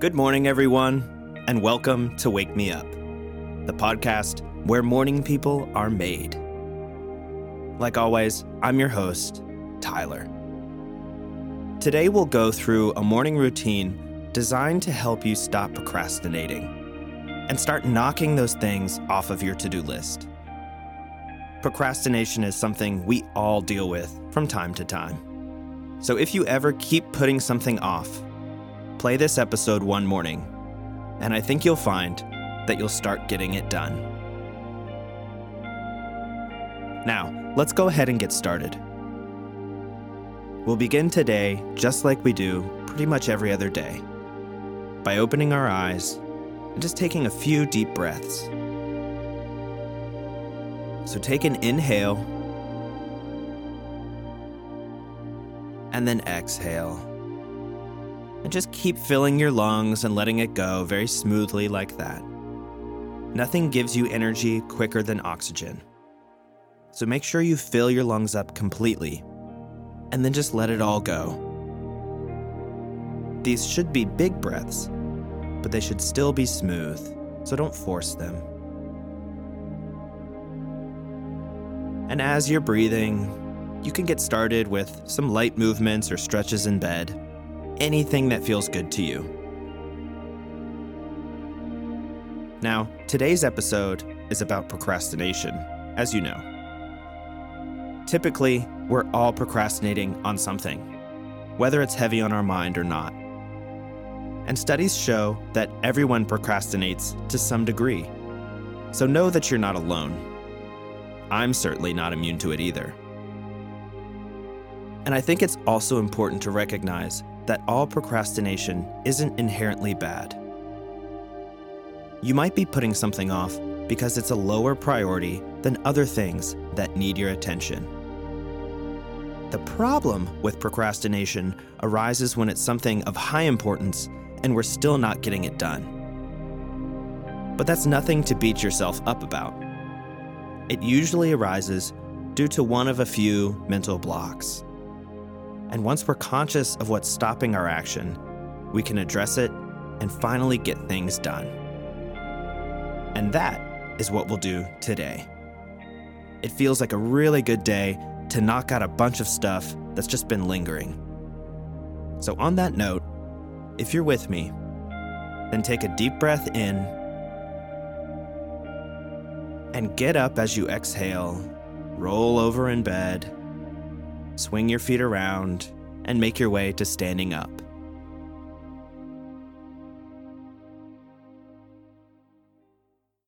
Good morning, everyone, and welcome to Wake Me Up, the podcast where morning people are made. Like always, I'm your host, Tyler. Today, we'll go through a morning routine designed to help you stop procrastinating and start knocking those things off of your to do list. Procrastination is something we all deal with from time to time. So if you ever keep putting something off, play this episode one morning, and I think you'll find that you'll start getting it done. Now, let's go ahead and get started. We'll begin today just like we do pretty much every other day by opening our eyes and just taking a few deep breaths. So take an inhale and then exhale. And just keep filling your lungs and letting it go very smoothly like that. Nothing gives you energy quicker than oxygen. So make sure you fill your lungs up completely and then just let it all go. These should be big breaths, but they should still be smooth, so don't force them. And as you're breathing, you can get started with some light movements or stretches in bed anything that feels good to you. Now, today's episode is about procrastination, as you know. Typically, we're all procrastinating on something, whether it's heavy on our mind or not. And studies show that everyone procrastinates to some degree. So know that you're not alone. I'm certainly not immune to it either. And I think it's also important to recognize that all procrastination isn't inherently bad. You might be putting something off because it's a lower priority than other things that need your attention. The problem with procrastination arises when it's something of high importance and we're still not getting it done. But that's nothing to beat yourself up about. It usually arises due to one of a few mental blocks. And once we're conscious of what's stopping our action, we can address it and finally get things done. And that is what we'll do today. It feels like a really good day to knock out a bunch of stuff that's just been lingering. So, on that note, if you're with me, then take a deep breath in and get up as you exhale, roll over in bed Swing your feet around and make your way to standing up.